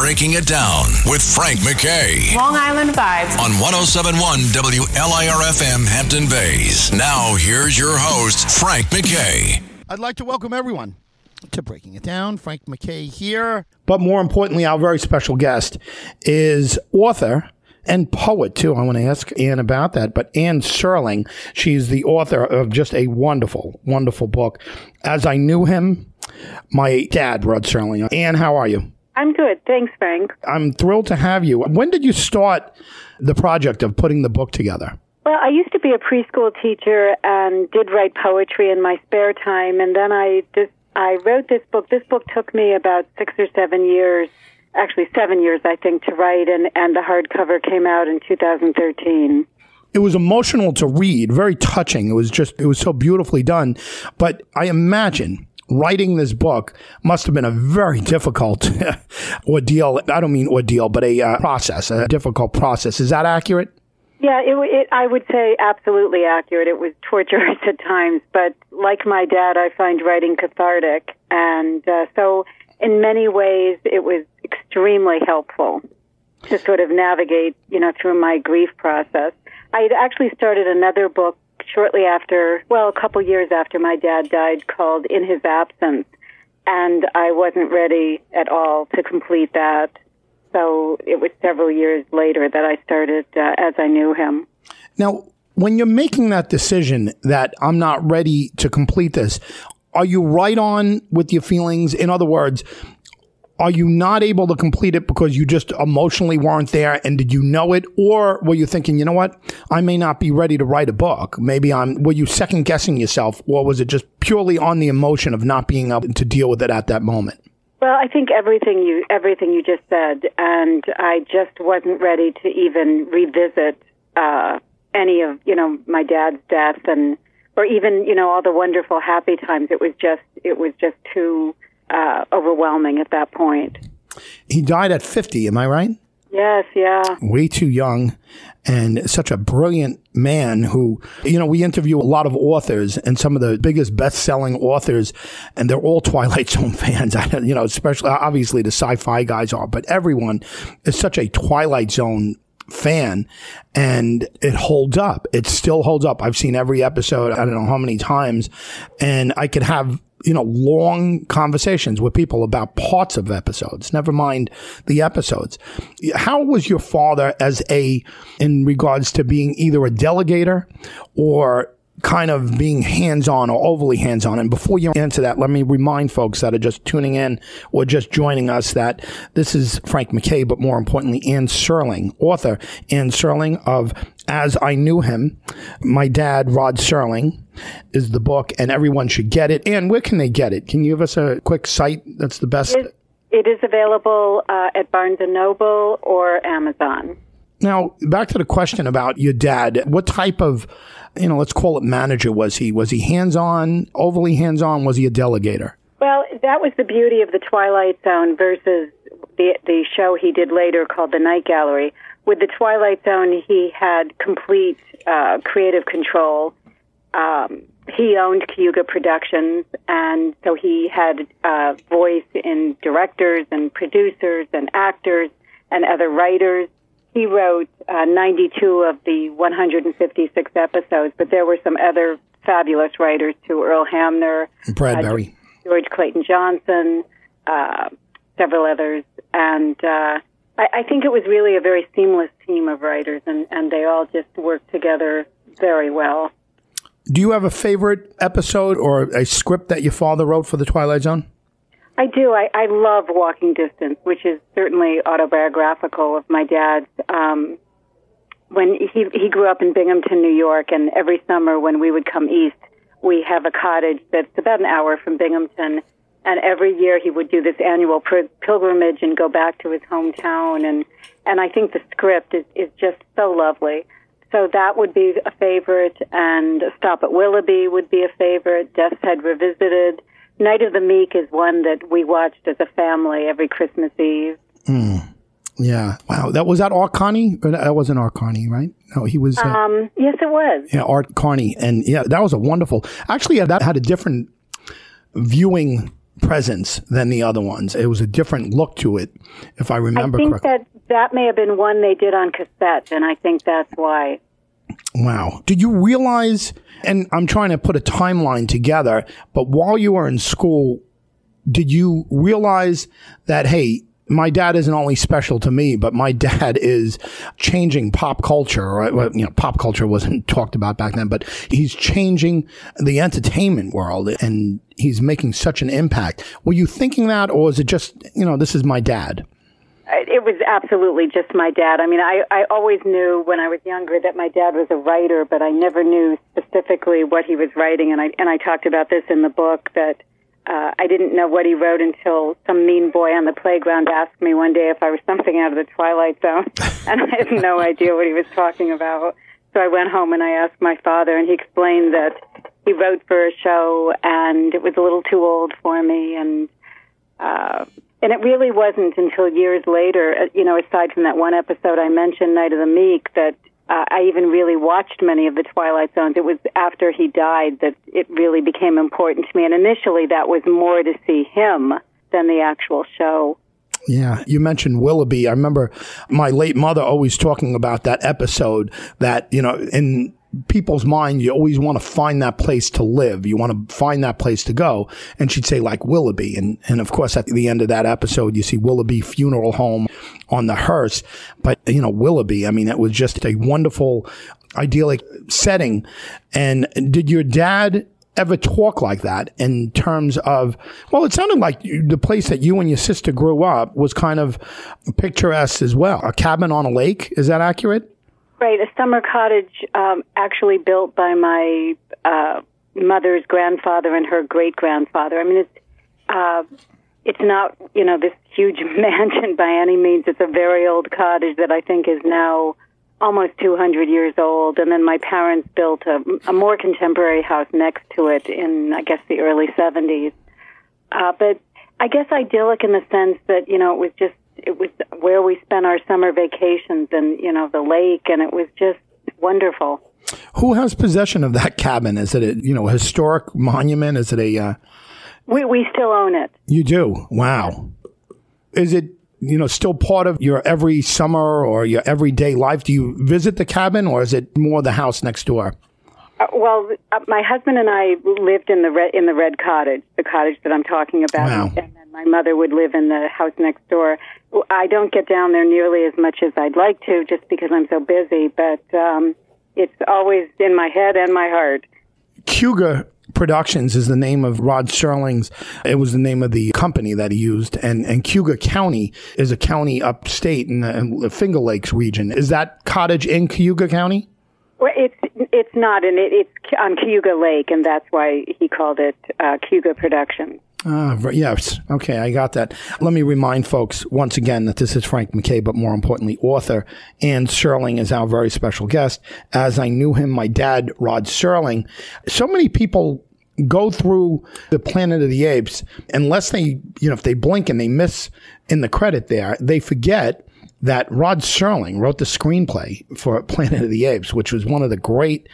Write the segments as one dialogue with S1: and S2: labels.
S1: Breaking It Down with Frank McKay
S2: Long Island vibes.
S1: on 1071 WLIRFM Hampton Bays. Now, here's your host, Frank McKay.
S3: I'd like to welcome everyone to Breaking It Down. Frank McKay here. But more importantly, our very special guest is author and poet, too. I want to ask Anne about that. But Anne Serling, she's the author of just a wonderful, wonderful book. As I knew him, my dad, Rod Serling. Anne, how are you?
S4: I'm good. Thanks, Frank.
S3: I'm thrilled to have you. When did you start the project of putting the book together?
S4: Well, I used to be a preschool teacher and did write poetry in my spare time, and then I just I wrote this book. This book took me about six or seven years, actually seven years, I think, to write, and and the hardcover came out in 2013.
S3: it was emotional to read, very touching. It was just, it was so beautifully done. But I imagine writing this book must have been a very difficult ordeal. I don't mean ordeal, but a uh, process, a difficult process. Is that accurate?
S4: Yeah, it, it, I would say absolutely accurate. It was torturous at times, but like my dad, I find writing cathartic, and uh, so in many ways, it was extremely helpful to sort of navigate, you know, through my grief process. I had actually started another book shortly after, well, a couple years after my dad died, called In His Absence, and I wasn't ready at all to complete that. So it was several years later that I started uh, as I knew him.
S3: Now, when you're making that decision that I'm not ready to complete this, are you right on with your feelings? In other words, are you not able to complete it because you just emotionally weren't there and did you know it? Or were you thinking you know what? I may not be ready to write a book. Maybe i'm were you second guessing yourself or was it just purely on the emotion of not being able to deal with it at that moment?
S4: Well, I think everything you everything you just said, and I just wasn't ready to even revisit uh, any of you know my dad's death and or even you know all the wonderful happy times. It was just it was just too uh, overwhelming at that point.
S3: he died at 50 am i right
S4: Yes, yeah.
S3: way too young and such a brilliant man who, you know, we interview a lot of authors and some of the biggest best-selling authors and they're all Twilight Zone fans. You know, especially obviously the sci-fi guys are, but everyone is such a Twilight Zone fan and it holds up. It still holds up. I've seen every episode, I don't know how many times, and I could have you know, long conversations with people about parts of episodes, never mind the episodes. How was your father as a, in regards to being either a delegator or kind of being hands on or overly hands on? And before you answer that, let me remind folks that are just tuning in or just joining us that this is Frank McKay, but more importantly, Anne Serling, author Anne Serling of As I Knew Him. My dad, Rod Serling, is the book, and everyone should get it. And where can they get it? Can you give us a quick site that's the best?
S4: It, it is available uh, at Barnes and Noble or Amazon.
S3: Now, back to the question about your dad. What type of, you know, let's call it manager was he? Was he hands on, overly hands on? Was he a delegator?
S4: Well, that was the beauty of the Twilight Zone versus the the show he did later called The Night Gallery. With the Twilight Zone, he had complete uh, creative control. Um, he owned Cayuga Productions, and so he had uh, voice in directors and producers and actors and other writers. He wrote uh, 92 of the 156 episodes, but there were some other fabulous writers too. Earl Hamner,
S3: Bradbury.
S4: George Clayton Johnson, uh, several others, and uh, I, I think it was really a very seamless team of writers, and, and they all just worked together very well.
S3: Do you have a favorite episode or a script that your father wrote for the Twilight Zone?
S4: I do. I, I love Walking Distance, which is certainly autobiographical of my dad's. Um, when he he grew up in Binghamton, New York, and every summer when we would come east, we have a cottage that's about an hour from Binghamton, and every year he would do this annual pilgrimage and go back to his hometown and and I think the script is is just so lovely. So that would be a favorite, and Stop at Willoughby would be a favorite. Death's Head Revisited. Night of the Meek is one that we watched as a family every Christmas Eve.
S3: Mm. Yeah. Wow. That was that Art Carney? That wasn't Art Carney, right? No, he was. Uh,
S4: um, yes, it was.
S3: Yeah, Art Carney, and yeah, that was a wonderful. Actually, yeah, that had a different viewing presence than the other ones. It was a different look to it, if I remember
S4: I think
S3: correctly.
S4: That that may have been one they did on cassette, and I think that's why.
S3: Wow. Did you realize, and I'm trying to put a timeline together, but while you were in school, did you realize that, hey, my dad isn't only special to me, but my dad is changing pop culture. Right? Well, you know, pop culture wasn't talked about back then, but he's changing the entertainment world and he's making such an impact. Were you thinking that, or is it just, you know, this is my dad?
S4: It was absolutely just my dad. I mean, I, I always knew when I was younger that my dad was a writer, but I never knew specifically what he was writing. And I, and I talked about this in the book that uh, I didn't know what he wrote until some mean boy on the playground asked me one day if I was something out of the Twilight Zone, and I had no idea what he was talking about. So I went home and I asked my father, and he explained that he wrote for a show, and it was a little too old for me, and uh, and it really wasn't until years later, uh, you know, aside from that one episode I mentioned, Night of the Meek, that uh, I even really watched many of the Twilight Zones. It was after he died that it really became important to me. And initially, that was more to see him than the actual show.
S3: Yeah, you mentioned Willoughby. I remember my late mother always talking about that episode that, you know, in people's mind, you always want to find that place to live. You want to find that place to go. And she'd say like Willoughby. And, and of course, at the end of that episode, you see Willoughby Funeral Home on the hearse. But, you know, Willoughby, I mean, it was just a wonderful, idyllic setting. And did your dad ever talk like that in terms of well it sounded like the place that you and your sister grew up was kind of picturesque as well a cabin on a lake is that accurate
S4: Right, a summer cottage um, actually built by my uh, mother's grandfather and her great grandfather. I mean, it's uh, it's not you know this huge mansion by any means. It's a very old cottage that I think is now almost 200 years old. And then my parents built a, a more contemporary house next to it in I guess the early 70s. Uh, but I guess idyllic in the sense that you know it was just it was where we spent our summer vacations and you know the lake and it was just wonderful.
S3: Who has possession of that cabin? Is it a you know a historic monument? Is it a uh...
S4: we we still own it.
S3: You do? Wow. Is it you know still part of your every summer or your everyday life? Do you visit the cabin or is it more the house next door
S4: uh, well, uh, my husband and I lived in the red, in the red cottage, the cottage that I'm talking about,
S3: wow.
S4: and then my mother would live in the house next door. I don't get down there nearly as much as I'd like to, just because I'm so busy. But um, it's always in my head and my heart.
S3: Cayuga Productions is the name of Rod Serling's. It was the name of the company that he used, and and Cayuga County is a county upstate in the, in the Finger Lakes region. Is that cottage in Cayuga County?
S4: Well, it's it's not, and it, it's on Cayuga Lake, and that's why he called it uh, Cayuga Productions.
S3: Ah, yes. Okay, I got that. Let me remind folks once again that this is Frank McKay, but more importantly, author. Anne Serling is our very special guest. As I knew him, my dad, Rod Serling. So many people go through the Planet of the Apes, unless they, you know, if they blink and they miss in the credit there, they forget that Rod Serling wrote the screenplay for Planet of the Apes, which was one of the great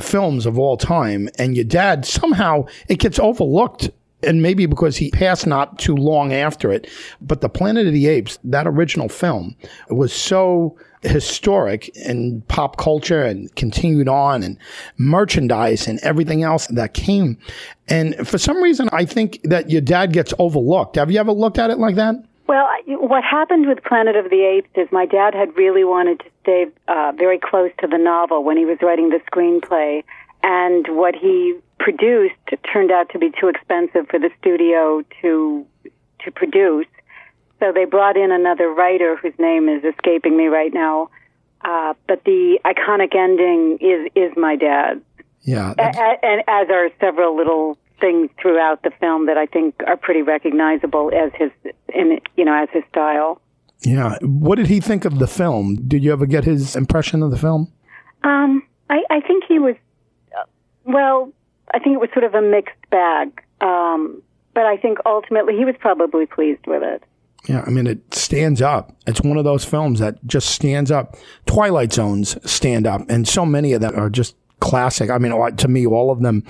S3: films of all time. And your dad somehow it gets overlooked and maybe because he passed not too long after it. But the Planet of the Apes, that original film, was so historic in pop culture and continued on and merchandise and everything else that came. And for some reason, I think that your dad gets overlooked. Have you ever looked at it like that?
S4: Well, what happened with Planet of the Apes is my dad had really wanted to stay uh, very close to the novel when he was writing the screenplay. And what he produced turned out to be too expensive for the studio to to produce. So they brought in another writer whose name is escaping me right now. Uh, but the iconic ending is is my dad's.
S3: Yeah,
S4: and as are several little things throughout the film that I think are pretty recognizable as his, in you know, as his style.
S3: Yeah. What did he think of the film? Did you ever get his impression of the film?
S4: Um, I, I think he was, well, I think it was sort of a mixed bag. Um, but I think ultimately he was probably pleased with it.
S3: Yeah, I mean, it stands up. It's one of those films that just stands up. Twilight Zones stand up, and so many of them are just classic. I mean, to me, all of them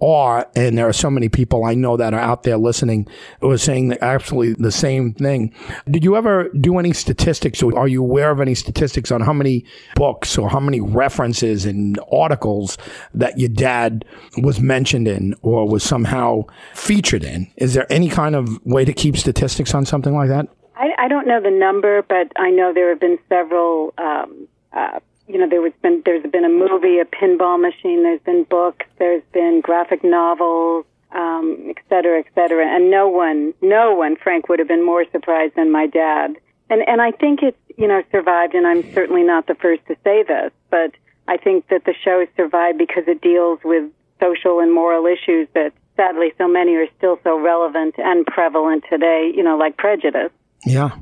S3: are, and there are so many people I know that are out there listening who are saying absolutely the same thing. Did you ever do any statistics, or are you aware of any statistics on how many books or how many references and articles that your dad was mentioned in or was somehow featured in? Is there any kind of way to keep statistics on something like that?
S4: I, I don't know the number, but I know there have been several. Um, uh, you know, there was been there's been a movie, a pinball machine. There's been books. There's been graphic novels, um, et cetera, et cetera. And no one, no one, Frank would have been more surprised than my dad. And and I think it's you know survived. And I'm certainly not the first to say this, but I think that the show survived because it deals with social and moral issues that sadly so many are still so relevant and prevalent today. You know, like prejudice.
S3: Yeah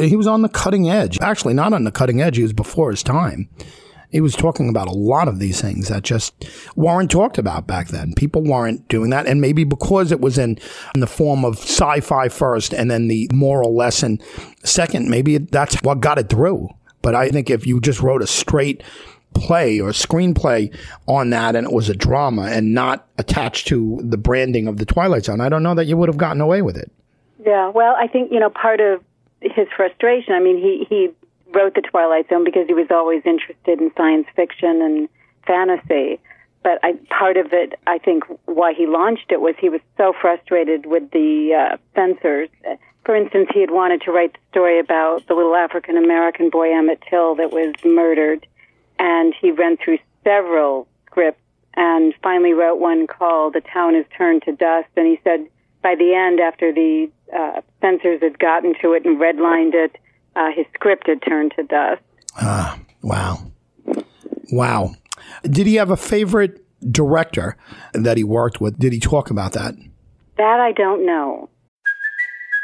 S3: he was on the cutting edge. Actually, not on the cutting edge. He was before his time. He was talking about a lot of these things that just weren't talked about back then. People weren't doing that. And maybe because it was in, in the form of sci fi first and then the moral lesson second, maybe that's what got it through. But I think if you just wrote a straight play or screenplay on that and it was a drama and not attached to the branding of the Twilight Zone, I don't know that you would have gotten away with it.
S4: Yeah, well, I think, you know, part of his frustration. I mean, he he wrote the Twilight Zone because he was always interested in science fiction and fantasy. But I, part of it, I think, why he launched it was he was so frustrated with the uh, censors. For instance, he had wanted to write the story about the little African American boy Emmett Till that was murdered, and he ran through several scripts and finally wrote one called "The Town Is Turned to Dust." And he said by the end, after the uh, censors had gotten to it and redlined it, uh, his script had turned to dust.
S3: Ah, wow. Wow. Did he have a favorite director that he worked with? Did he talk about that?
S4: That I don't know.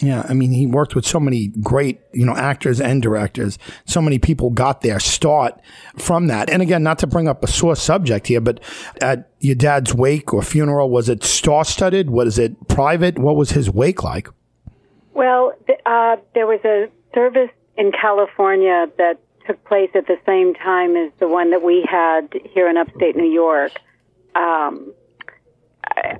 S3: Yeah, I mean, he worked with so many great, you know, actors and directors. So many people got their start from that. And again, not to bring up a sore subject here, but at your dad's wake or funeral, was it star-studded? Was it private? What was his wake like?
S4: Well, uh, there was a service in California that took place at the same time as the one that we had here in upstate New York. Um,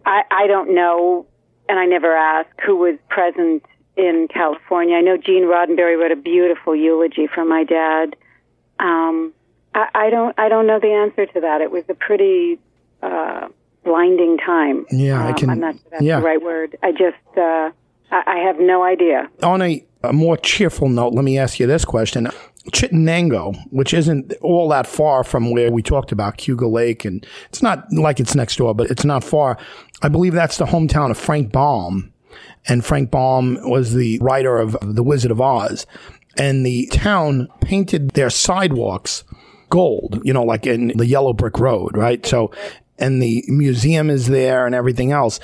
S4: I, I don't know and I never asked who was present in California. I know Gene Roddenberry wrote a beautiful eulogy for my dad. Um, I, I don't I don't know the answer to that. It was a pretty uh, blinding time.
S3: Yeah, um, I can.
S4: I'm not sure that's yeah. the right word. I just uh, I, I have no idea.
S3: On a, a more cheerful note, let me ask you this question. Chittenango, which isn't all that far from where we talked about Cayuga Lake, and it's not like it's next door, but it's not far. I believe that's the hometown of Frank Baum, and Frank Baum was the writer of The Wizard of Oz, and the town painted their sidewalks gold, you know, like in the yellow brick road, right? So, and the museum is there and everything else.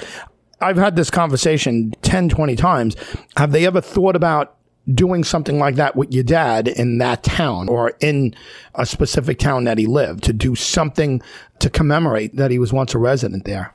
S3: I've had this conversation 10, 20 times. Have they ever thought about doing something like that with your dad in that town or in a specific town that he lived to do something to commemorate that he was once a resident there?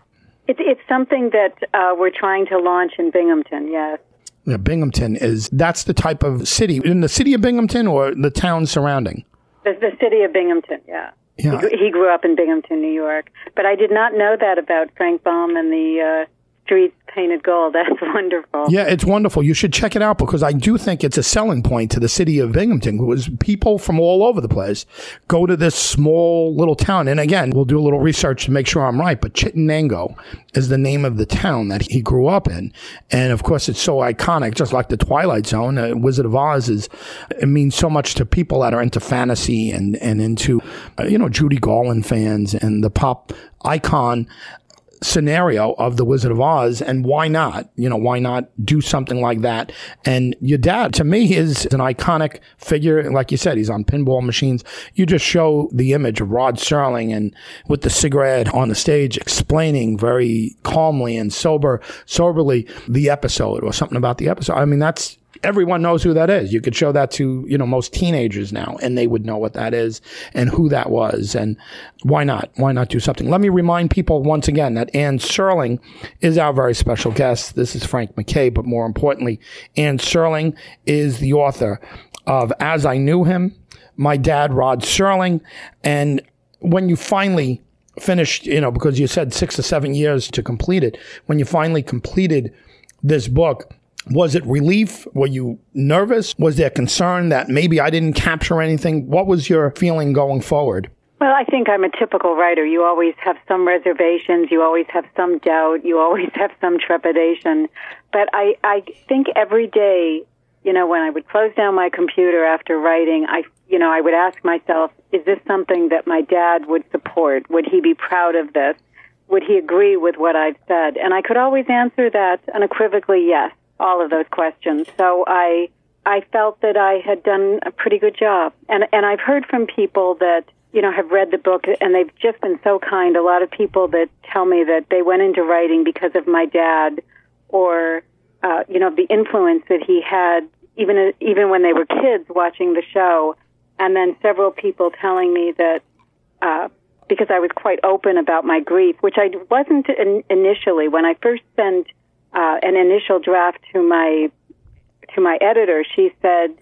S4: It's, it's something that uh, we're trying to launch in Binghamton, yes.
S3: Yeah, Binghamton is that's the type of city in the city of Binghamton or the town surrounding.
S4: The, the city of Binghamton, yeah. Yeah. He, he, grew up in Binghamton, New York, but I did not know that about Frank Baum and the uh, streets painted gold. That's wonderful.
S3: Yeah, it's wonderful. You should check it out because I do think it's a selling point to the city of Binghamton because people from all over the place go to this small little town. And again, we'll do a little research to make sure I'm right, but Chittenango is the name of the town that he grew up in. And of course, it's so iconic, just like the Twilight Zone. Uh, Wizard of Oz is, it means so much to people that are into fantasy and, and into, uh, you know, Judy Garland fans and the pop icon scenario of the Wizard of Oz, and why not? You know, why not do something like that? And your dad, to me, is an iconic figure. Like you said, he's on pinball machines. You just show the image of Rod Serling and with the cigarette on the stage, explaining very calmly and sober, soberly the episode or something about the episode. I mean, that's everyone knows who that is. You could show that to, you know, most teenagers now and they would know what that is and who that was. And why not? Why not do something? Let me remind people once again that Anne Serling is our very special guest. This is Frank McKay, but more importantly, Anne Serling is the author of As I Knew Him, My Dad, Rod Serling. And when you finally finished, you know, because you said six to seven years to complete it, when you finally completed this book, was it relief? Were you nervous? Was there concern that maybe I didn't capture anything? What was your feeling going forward?
S4: Well, I think I'm a typical writer. You always have some reservations, you always have some doubt, you always have some trepidation. But I, I think every day, you know, when I would close down my computer after writing, I, you know, I would ask myself, is this something that my dad would support? Would he be proud of this? Would he agree with what I've said? And I could always answer that unequivocally yes all of those questions. So I I felt that I had done a pretty good job. And and I've heard from people that you know have read the book and they've just been so kind. A lot of people that tell me that they went into writing because of my dad or uh, you know the influence that he had even even when they were kids watching the show. And then several people telling me that uh, because I was quite open about my grief, which I wasn't in, initially when I first sent uh, an initial draft to my to my editor, she said,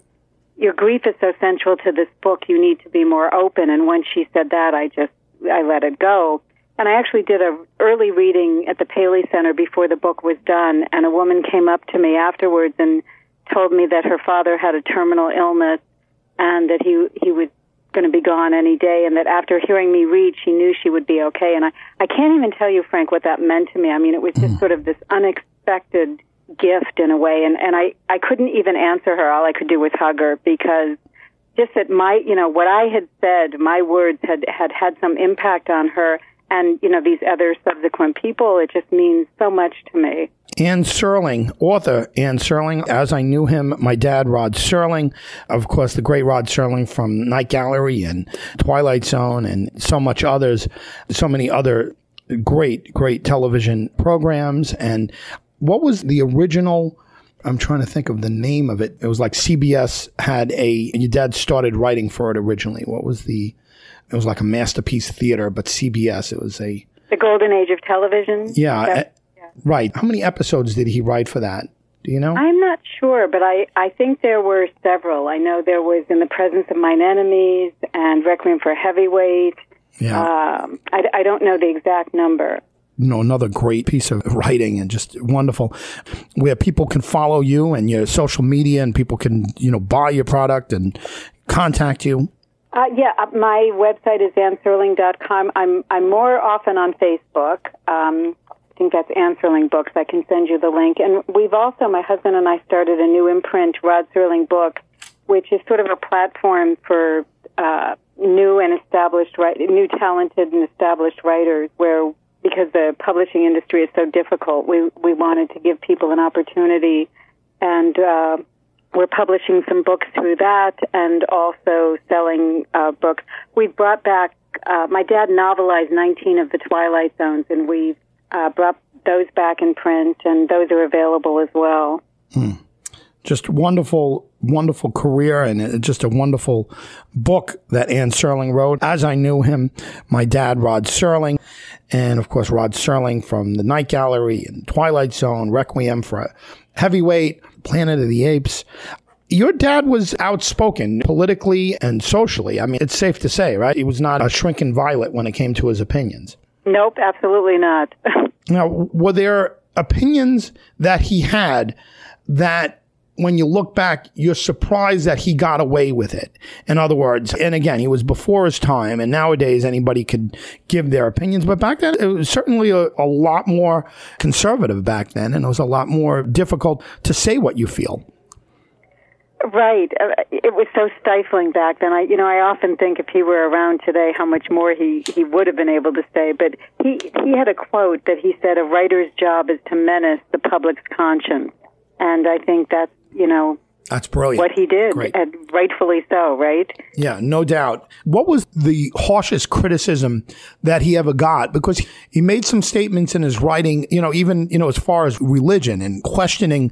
S4: "Your grief is so central to this book. You need to be more open." And when she said that, I just I let it go. And I actually did a early reading at the Paley Center before the book was done, and a woman came up to me afterwards and told me that her father had a terminal illness and that he he was going to be gone any day and that after hearing me read she knew she would be okay and I I can't even tell you Frank what that meant to me. I mean it was just mm. sort of this unexpected unexpected gift in a way. And and I I couldn't even answer her. All I could do was hug her because just that my you know what I had said my words had had had some impact on her and you know these other subsequent people. It just means so much to me.
S3: Anne Serling, author Anne Serling, as I knew him, my dad, Rod Serling, of course, the great Rod Serling from Night Gallery and Twilight Zone and so much others, so many other great, great television programs. And what was the original? I'm trying to think of the name of it. It was like CBS had a. Your dad started writing for it originally. What was the? It was like a masterpiece theater, but CBS. It was a.
S4: The golden age of television.
S3: Yeah, uh, yeah. Right. How many episodes did he write for that? Do you know?
S4: I'm not sure, but I, I think there were several. I know there was In the Presence of Mine Enemies and Requiem for a Heavyweight. Yeah. Um, I, I don't know the exact number
S3: you know, another great piece of writing and just wonderful where people can follow you and your social media and people can, you know, buy your product and contact you.
S4: Uh, yeah, uh, my website is anneserling.com. I'm, I'm more often on Facebook. Um, I think that's Anne Serling Books. I can send you the link. And we've also, my husband and I started a new imprint, Rod Serling Books, which is sort of a platform for uh, new and established, new talented and established writers where because the publishing industry is so difficult, we we wanted to give people an opportunity, and uh, we're publishing some books through that, and also selling uh, books. We brought back. Uh, my dad novelized 19 of the Twilight Zones, and we've uh, brought those back in print, and those are available as well.
S3: Hmm just wonderful, wonderful career and uh, just a wonderful book that Anne Serling wrote. As I knew him, my dad, Rod Serling, and of course, Rod Serling from the Night Gallery and Twilight Zone, Requiem for a Heavyweight, Planet of the Apes. Your dad was outspoken politically and socially. I mean, it's safe to say, right? He was not a shrinking violet when it came to his opinions.
S4: Nope, absolutely not.
S3: now, were there opinions that he had that when you look back, you're surprised that he got away with it. In other words, and again, he was before his time, and nowadays anybody could give their opinions. But back then, it was certainly a, a lot more conservative back then, and it was a lot more difficult to say what you feel.
S4: Right. Uh, It was so stifling back then. I, you know, I often think if he were around today, how much more he he would have been able to say. But he he had a quote that he said, "A writer's job is to menace the public's conscience," and I think that's you know
S3: That's brilliant.
S4: what he did,
S3: Great.
S4: and rightfully so. Right.
S3: Yeah, no doubt. What was the harshest criticism that he ever got? Because he made some statements in his writing, you know, even, you know, as far as religion and questioning.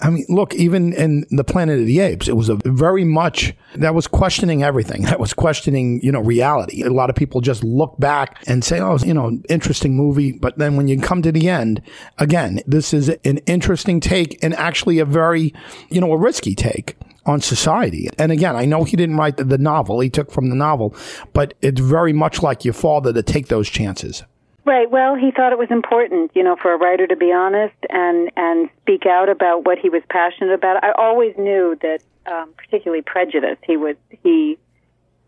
S3: I mean, look, even in the Planet of the Apes, it was a very much that was questioning everything. That was questioning, you know, reality. A lot of people just look back and say, oh, you know, interesting movie. But then when you come to the end, again, this is an interesting take and actually a very, you know, a risky take on society. And again, I know he didn't write the, novel, he took from the novel, but it's very much like your father to take those chances.
S4: Right. Well, he thought it was important, you know, for a writer to be honest and and speak out about what he was passionate about. I always knew that, um, particularly prejudice, he was he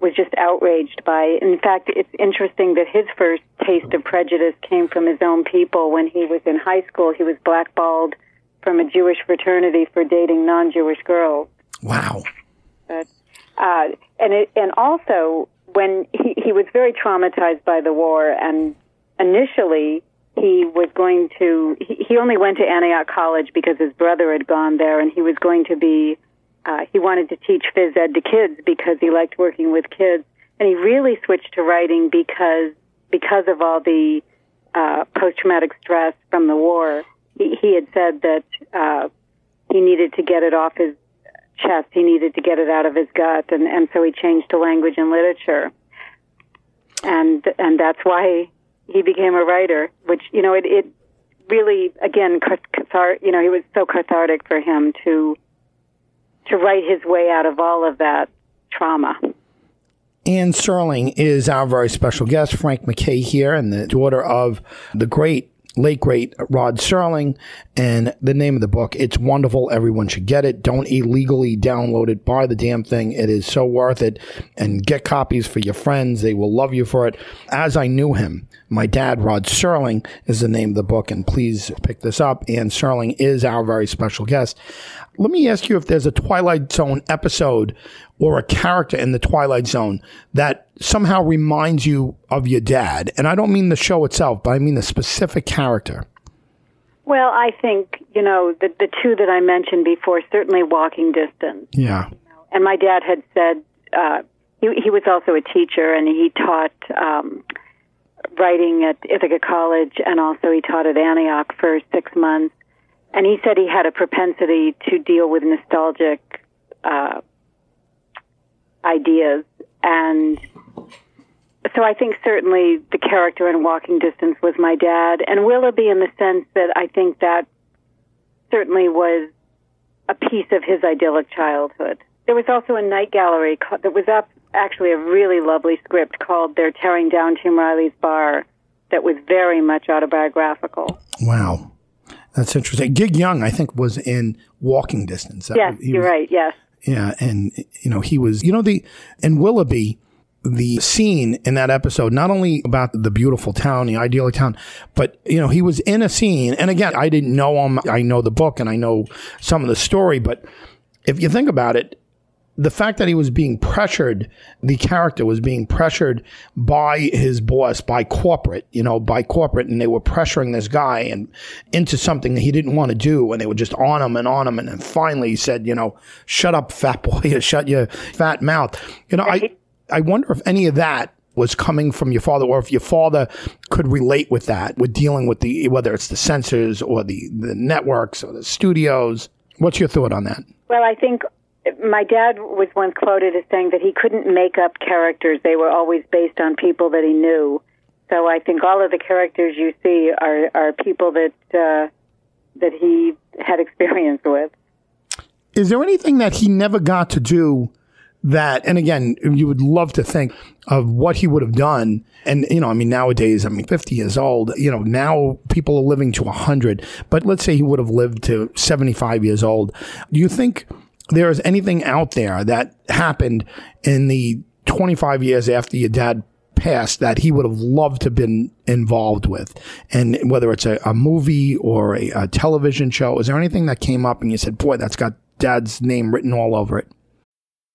S4: was just outraged by. In fact, it's interesting that his first taste of prejudice came from his own people when he was in high school. He was blackballed from a Jewish fraternity for dating non-Jewish girls.
S3: Wow.
S4: But, uh, and it, and also when he, he was very traumatized by the war, and initially he was going to he, only went to Antioch College because his brother had gone there, and he was going to be uh, he wanted to teach phys ed to kids because he liked working with kids, and he really switched to writing because because of all the uh, post traumatic stress from the war. He, he had said that uh, he needed to get it off his chest. He needed to get it out of his gut, and, and so he changed to language and literature. And and that's why he became a writer. Which you know, it, it really again, cathar- you know, he was so cathartic for him to to write his way out of all of that trauma.
S3: Anne Serling is our very special guest, Frank McKay here, and the daughter of the great, late great Rod Serling. And the name of the book, it's wonderful. Everyone should get it. Don't illegally download it. Buy the damn thing. It is so worth it. And get copies for your friends. They will love you for it. As I knew him, my dad, Rod Serling, is the name of the book. And please pick this up. Anne Serling is our very special guest. Let me ask you if there's a Twilight Zone episode or a character in the Twilight Zone that somehow reminds you of your dad. And I don't mean the show itself, but I mean the specific character.
S4: Well, I think you know the the two that I mentioned before. Certainly, Walking Distance.
S3: Yeah.
S4: and my dad had said uh, he he was also a teacher and he taught um, writing at Ithaca College and also he taught at Antioch for six months. And he said he had a propensity to deal with nostalgic uh, ideas, and so I think certainly the character in Walking Distance was my dad, and Willoughby in the sense that I think that certainly was a piece of his idyllic childhood. There was also a night gallery that was up actually a really lovely script called "They're Tearing Down Tim Riley's Bar" that was very much autobiographical.
S3: Wow. That's interesting. Gig Young, I think, was in Walking Distance. That
S4: yes,
S3: was-
S4: you're
S3: was-
S4: right. Yes.
S3: Yeah, and you know he was, you know, the and Willoughby, the scene in that episode, not only about the beautiful town, the idyllic town, but you know he was in a scene. And again, I didn't know him. I know the book and I know some of the story, but if you think about it, the fact that he was being pressured, the character was being pressured by his boss, by corporate, you know, by corporate, and they were pressuring this guy and into something that he didn't want to do, and they were just on him and on him, and then finally he said, you know, shut up, fat boy, or shut your fat mouth. You know, I I wonder if any of that was coming from your father, or if your father could relate with that, with dealing with the whether it's the censors or the the networks or the studios. What's your thought on that?
S4: Well, I think my dad was once quoted as saying that he couldn't make up characters; they were always based on people that he knew. So I think all of the characters you see are are people that uh, that he had experience with.
S3: Is there anything that he never got to do that, and again, you would love to think of what he would have done. And, you know, I mean, nowadays, I mean, 50 years old, you know, now people are living to 100, but let's say he would have lived to 75 years old. Do you think there is anything out there that happened in the 25 years after your dad passed that he would have loved to have been involved with? And whether it's a, a movie or a, a television show is there anything that came up and you said boy that's got dad's name written all over it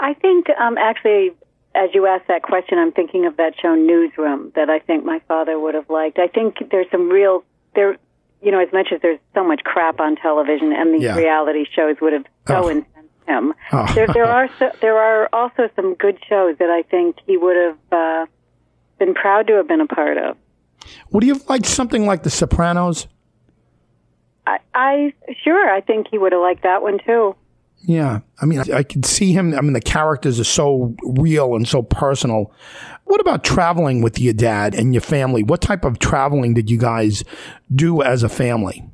S4: I think um, actually, as you asked that question, I'm thinking of that show Newsroom that I think my father would have liked. I think there's some real there, you know, as much as there's so much crap on television, and these
S3: Yeah.
S4: reality shows would have so
S3: Oh.
S4: incensed him.
S3: Oh.
S4: There, there are so, there are also some good shows that I think he would have uh, been proud to have been a part of.
S3: would you have liked something like the sopranos
S4: I, I sure I think he would have liked that one too.
S3: Yeah. I mean, I, I could see him. I mean, the characters are so real and so personal. What about traveling with your dad and your family? What type of traveling did you guys do as a family?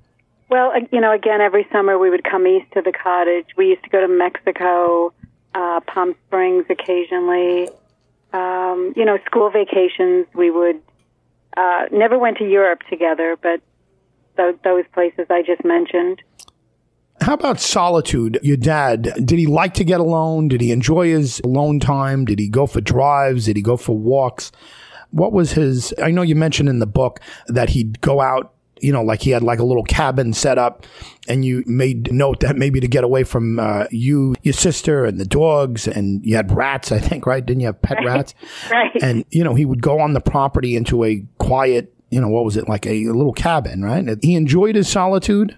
S4: Well, you know, again, every summer we would come east to the cottage. We used to go to Mexico, uh, Palm Springs occasionally. Um, you know, school vacations. We would uh, never went to Europe together, but th- those places I just mentioned.
S3: How about solitude? Your dad, did he like to get alone? Did he enjoy his alone time? Did he go for drives? Did he go for walks? What was his? I know you mentioned in the book that he'd go out, you know, like he had like a little cabin set up, and you made note that maybe to get away from uh, you, your sister, and the dogs, and you had rats, I think, right? Didn't you have pet rats?
S4: Right.
S3: And, you know, he would go on the property into a quiet, you know, what was it, like a, little cabin, right? He enjoyed his solitude.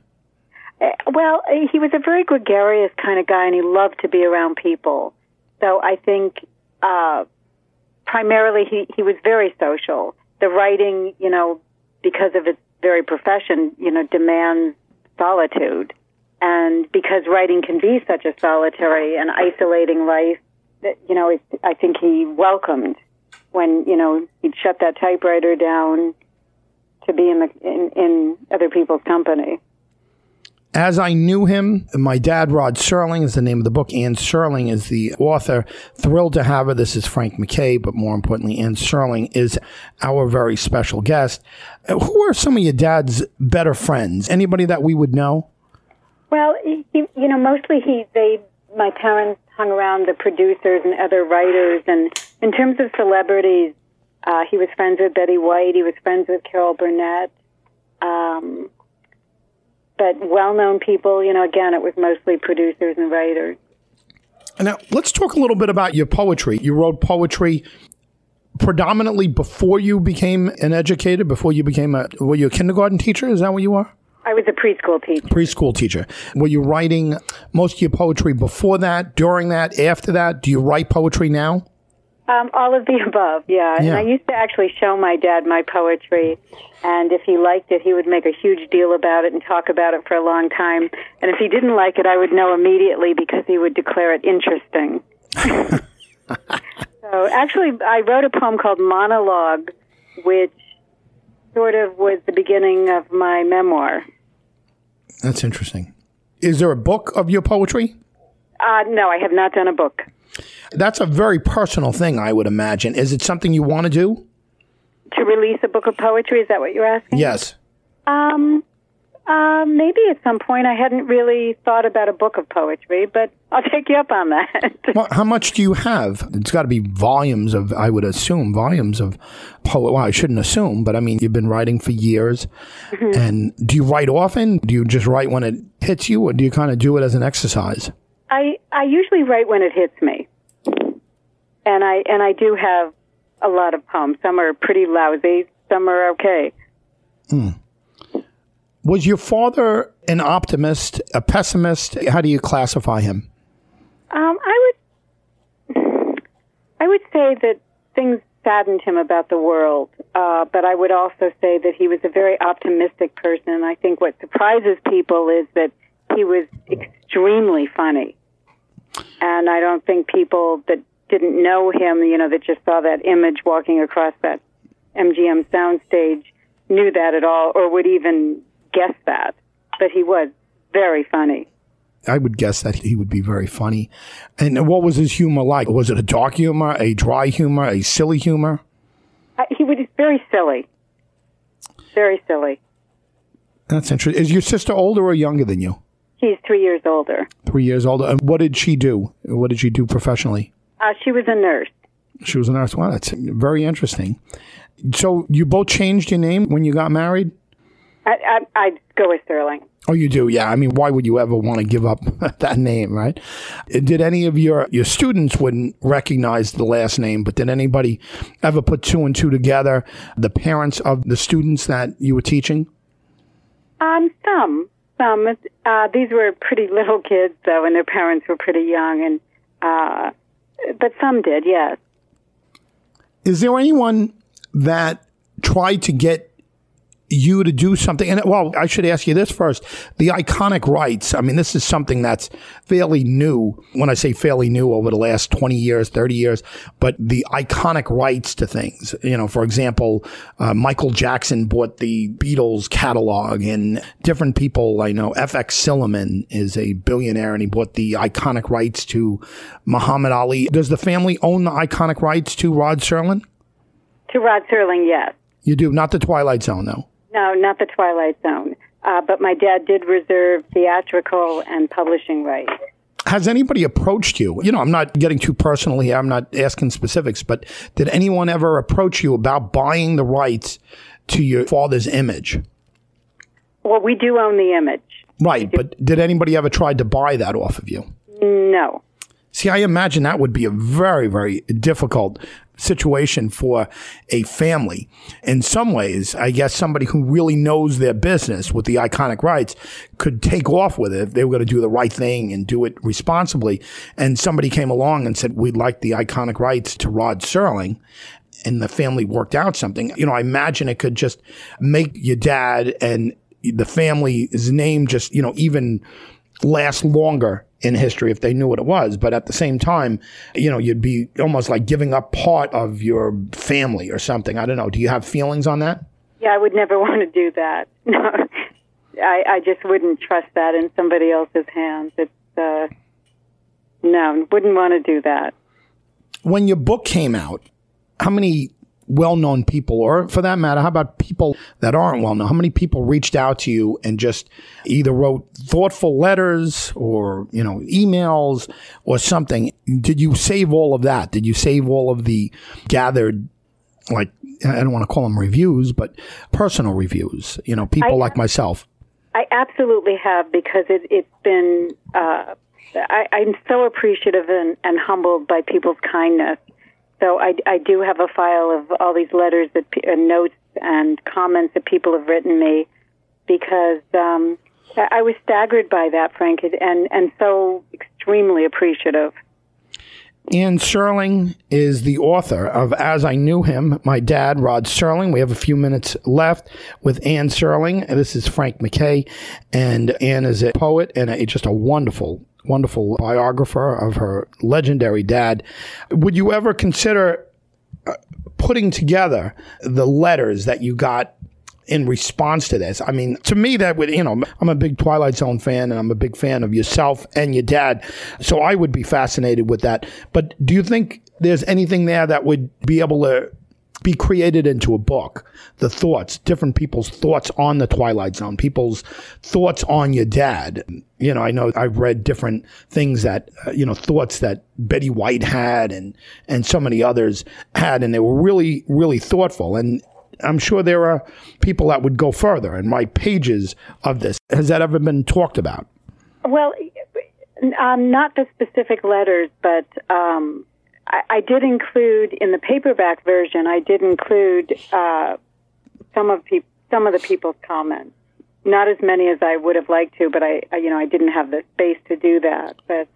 S4: Uh, Well, he was a very gregarious kind of guy, and he loved to be around people. So I think uh, primarily he, he was very social. The writing, you know, because of its very profession, you know, demands solitude. And because writing can be such a solitary and isolating life, that, you know, it, I think he welcomed when, you know, he'd shut that typewriter down to be in, the, in, in other people's company.
S3: As I knew him, my dad, Rod Serling, is the name of the book. Anne Serling is the author. Thrilled to have her. This is Frank McKay, but more importantly, Anne Serling is our very special guest. Uh, Who are some of your dad's better friends? Anybody that we would know?
S4: Well, he, you know, mostly he they my parents hung around the producers and other writers, and in terms of celebrities, uh, he was friends with Betty White. He was friends with Carol Burnett. Um, but well-known people, you know, again, it was mostly producers and writers.
S3: Now, let's talk a little bit about your poetry. You wrote poetry predominantly before you became an educator, before you became a, were you a kindergarten teacher? Is that what you are?
S4: I was a preschool teacher.
S3: preschool teacher. Were you writing most of your poetry before that, during that, after that? Do you write poetry now?
S4: Um, all of the above, yeah. And I used to actually show my dad my poetry, and if he liked it, he would make a huge deal about it and talk about it for a long time. And if he didn't like it, I would know immediately because he would declare it interesting. so actually, I wrote a poem called Monologue, which sort of was the beginning of my memoir.
S3: That's interesting. Is there a book of your poetry?
S4: Uh, no, I have not done a book.
S3: That's a very personal thing, I would imagine. Is it something you want to do?
S4: To release a book of poetry, is that what you're asking?
S3: Yes.
S4: Um, uh, maybe at some point. I hadn't really thought about a book of poetry, but I'll take you up on that.
S3: Well, how much do you have? It's got to be volumes of, I would assume, volumes of poet. Well, I shouldn't assume, but I mean, you've been writing for years. And do you write often? Do you just write when it hits you, or do you kind of do it as an exercise?
S4: I I usually write when it hits me, and I and I do have a lot of poems. Some are pretty lousy. Some are okay.
S3: Was your father an optimist, a pessimist? How do you classify him?
S4: Um, I would I would say that things saddened him about the world, uh, but I would also say that he was a very optimistic person. And I think what surprises people is that he was extremely funny. And I don't think people that didn't know him, you know, that just saw that image walking across that MGM soundstage knew that at all or would even guess that. But he was very funny.
S3: I would guess that he would be very funny. And what was his humor like? Was it a dark humor, a dry humor, a silly humor?
S4: Uh, he was very silly. Very silly.
S3: That's interesting. Is your sister older or younger than you?
S4: He's three years older.
S3: Three years older. And what did she do? What did she do professionally?
S4: Uh, she was a nurse.
S3: She was a nurse. Wow, that's very interesting. So you both changed your name when you got married?
S4: I, I, I'd go with Serling.
S3: Oh, you do, yeah. I mean, why would you ever want to give up that name, right? Did any of your your students wouldn't recognize the last name, but did anybody ever put two and two together? The parents of the students that you were teaching?
S4: Um, some, some. Uh, these were pretty little kids, though, and their parents were pretty young, and uh, but some did, yes.
S3: Is there anyone that tried to get you to do something. And well, I should ask you this first. The iconic rights. I mean, this is something that's fairly new. When I say fairly new over the last 20 years, 30 years, but the iconic rights to things. You know, for example, uh, Michael Jackson bought the Beatles catalog and different people I know. FX Sillerman is a billionaire and he bought the iconic rights to Muhammad Ali. Does the family own the iconic rights to Rod Serling?
S4: To Rod Serling, yes.
S3: You do, not the Twilight Zone, though.
S4: No, not the Twilight Zone. Uh, but my dad did reserve theatrical and publishing rights.
S3: Has anybody approached you? You know, I'm not getting too personal here. I'm not asking specifics, but did anyone ever approach you about buying the rights to your father's image?
S4: Well, we do own the image.
S3: Right, but did anybody ever try to buy that off of you?
S4: No.
S3: See, I imagine that would be a very, very difficult situation for a family. In some ways, I guess somebody who really knows their business with the iconic rights could take off with it if they were going to do the right thing and do it responsibly. And somebody came along and said, we'd like the iconic rights to Rod Serling. And the family worked out something. You know, I imagine it could just make your dad and the family's name just, you know, even last longer in history if they knew what it was. But at the same time, you know, you'd be almost like giving up part of your family or something. I don't know. Do you have feelings on that?
S4: Yeah, I would never want to do that. No, I, I just wouldn't trust that in somebody else's hands. It's, uh, no, wouldn't want to do that.
S3: When your book came out, how many well known people, or for that matter, how about people that aren't well known? How many people reached out to you and just either wrote thoughtful letters or, you know, emails or something? Did you save all of that? Did you save all of the gathered, like, I don't want to call them reviews, but personal reviews, you know, people I, like myself?
S4: I absolutely have because it, it's been, uh, I, I'm so appreciative and, and humbled by people's kindness so I, I do have a file of all these letters that uh, notes and comments that people have written me because um, I was staggered by that, Frank, and and so extremely appreciative.
S3: Anne Serling is the author of As I Knew Him, my dad, Rod Serling. We have a few minutes left with Anne Serling. This is Frank McKay, and Anne is a poet and a, just a wonderful wonderful biographer of her legendary dad. Would you ever consider uh, putting together the letters that you got in response to this. I mean, to me, that would, you know, I'm a big Twilight Zone fan and I'm a big fan of yourself and your dad. So I would be fascinated with that. But do you think there's anything there that would be able to be created into a book. The thoughts, different people's thoughts on the Twilight Zone, people's thoughts on your dad. You know, I know I've read different things that, uh, you know, thoughts that Betty White had and, and so many others had, and they were really, really thoughtful. And I'm sure there are people that would go further and write pages of this. Has that ever been talked about?
S4: Well, um, not the specific letters, but um, I, I did include in the paperback version. I did include uh, some of some of the people's comments. Not as many as I would have liked to, but I, I you know I didn't have the space to do that. But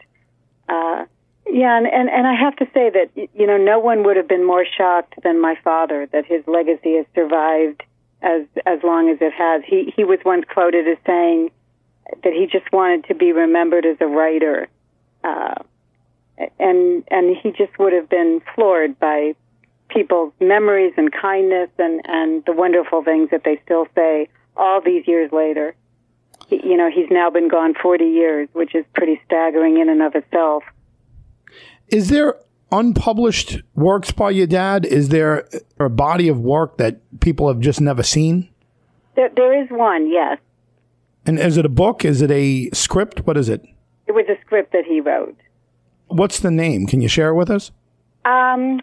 S4: uh, Yeah, and, and, and I have to say that, you know, no one would have been more shocked than my father that his legacy has survived as, as long as it has. He, he was once quoted as saying that he just wanted to be remembered as a writer. Uh, and, and he just would have been floored by people's memories and kindness and, and the wonderful things that they still say all these years later. He, you know, he's now been gone 40 years, which is pretty staggering in and of itself.
S3: Is there unpublished works by your dad? Is there a body of work that people have just never seen?
S4: There, there is one, yes.
S3: And is it a book? Is it a script? What is it?
S4: It was a script that he wrote.
S3: What's the name? Can you share it with us?
S4: Um,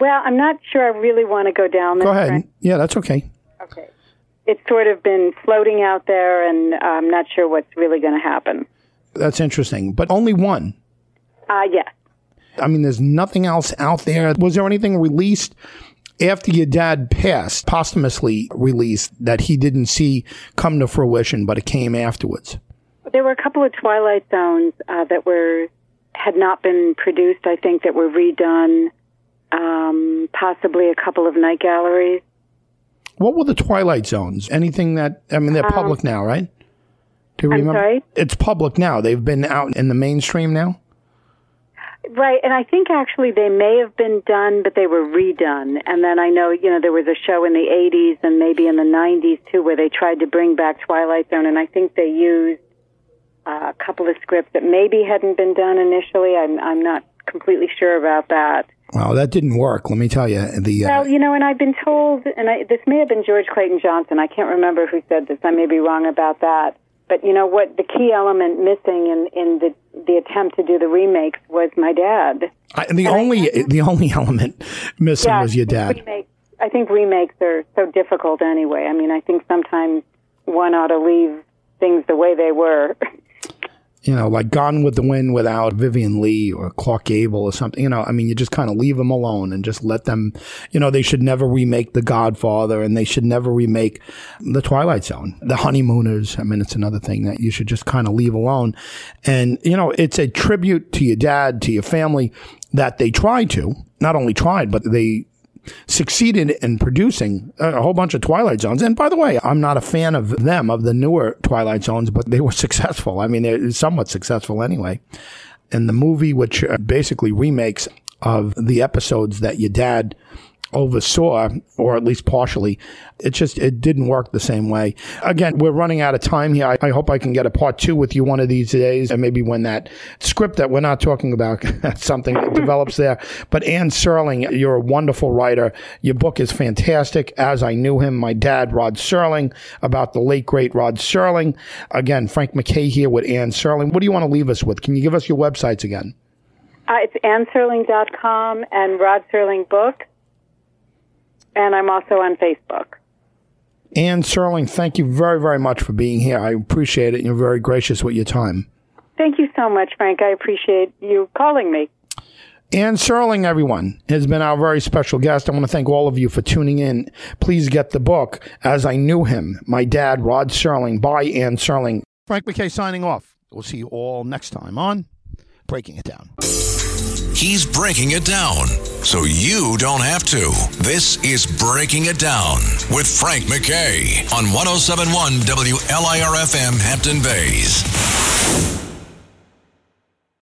S4: well, I'm not sure I really want to go down this.
S3: Go ahead.
S4: track.
S3: Yeah, that's okay.
S4: Okay. It's sort of been floating out there, and I'm not sure what's really going to happen.
S3: That's interesting. But only one.
S4: Uh, yes.
S3: I mean, there's nothing else out there. Was there anything released after your dad passed, posthumously released, that he didn't see come to fruition, but it came afterwards?
S4: There were a couple of Twilight Zones uh, that were had not been produced. I think that were redone. Um, possibly a couple of night galleries.
S3: What were the Twilight Zones? Anything that, I mean, they're public now, right? Do you
S4: Um, I'm
S3: remember?
S4: sorry?
S3: It's public now. They've been out in the mainstream now?
S4: Right, and I think actually they may have been done, but they were redone. And then I know, you know, there was a show in the 80s and maybe in the 90s too where they tried to bring back Twilight Zone, and I think they used a couple of scripts that maybe hadn't been done initially. I'm, I'm not completely sure about that.
S3: Well, that didn't work. Let me tell you. The uh,
S4: Well, you know, and I've been told, and I, this may have been George Clayton Johnson. I can't remember who said this. I may be wrong about that. But you know what? The key element missing in in the the attempt to do the remakes was my dad.
S3: I, the only the only element missing
S4: Yeah,
S3: was your dad.
S4: Remakes, I think remakes are so difficult anyway. I mean, I think sometimes one ought to leave things the way they were.
S3: You know, like Gone with the Wind without Vivien Leigh or Clark Gable or something. You know, I mean, you just kind of leave them alone and just let them. You know, they should never remake The Godfather and they should never remake The Twilight Zone, The Honeymooners. I mean, it's another thing that you should just kind of leave alone. And you know, it's a tribute to your dad, to your family that they tried to. Not only tried, but they succeeded in producing a whole bunch of Twilight Zones. And by the way, I'm not a fan of them, of the newer Twilight Zones, but they were successful. I mean, they're somewhat successful anyway. And the movie, which uh, basically remakes of the episodes that your dad oversaw, or at least partially, it just it didn't work the same way. Again, we're running out of time here. I, I hope I can get a part two with you one of these days, and maybe when that script that we're not talking about something develops there. But Anne Serling, you're a wonderful writer. Your book is fantastic. As I knew him, my dad, Rod Serling, about the late great Rod Serling. Again, Frank McKay here with Anne Serling. What do you want to leave us with? Can you give us your websites again?
S4: Uh, it's annserling.com and Rod Serling Book. And I'm also on Facebook.
S3: Anne Serling, thank you very, very much for being here. I appreciate it. You're very gracious with your time.
S4: Thank you so much, Frank. I appreciate you calling me.
S3: Anne Serling, everyone, has been our very special guest. I want to thank all of you for tuning in. Please get the book, As I Knew Him, My Dad, Rod Serling, by Anne Serling. Frank McKay signing off. We'll see you all next time on Breaking It Down.
S1: He's breaking it down so you don't have to. This is Breaking It Down with Frank McKay on 1071 WLIRFM Hampton Bays.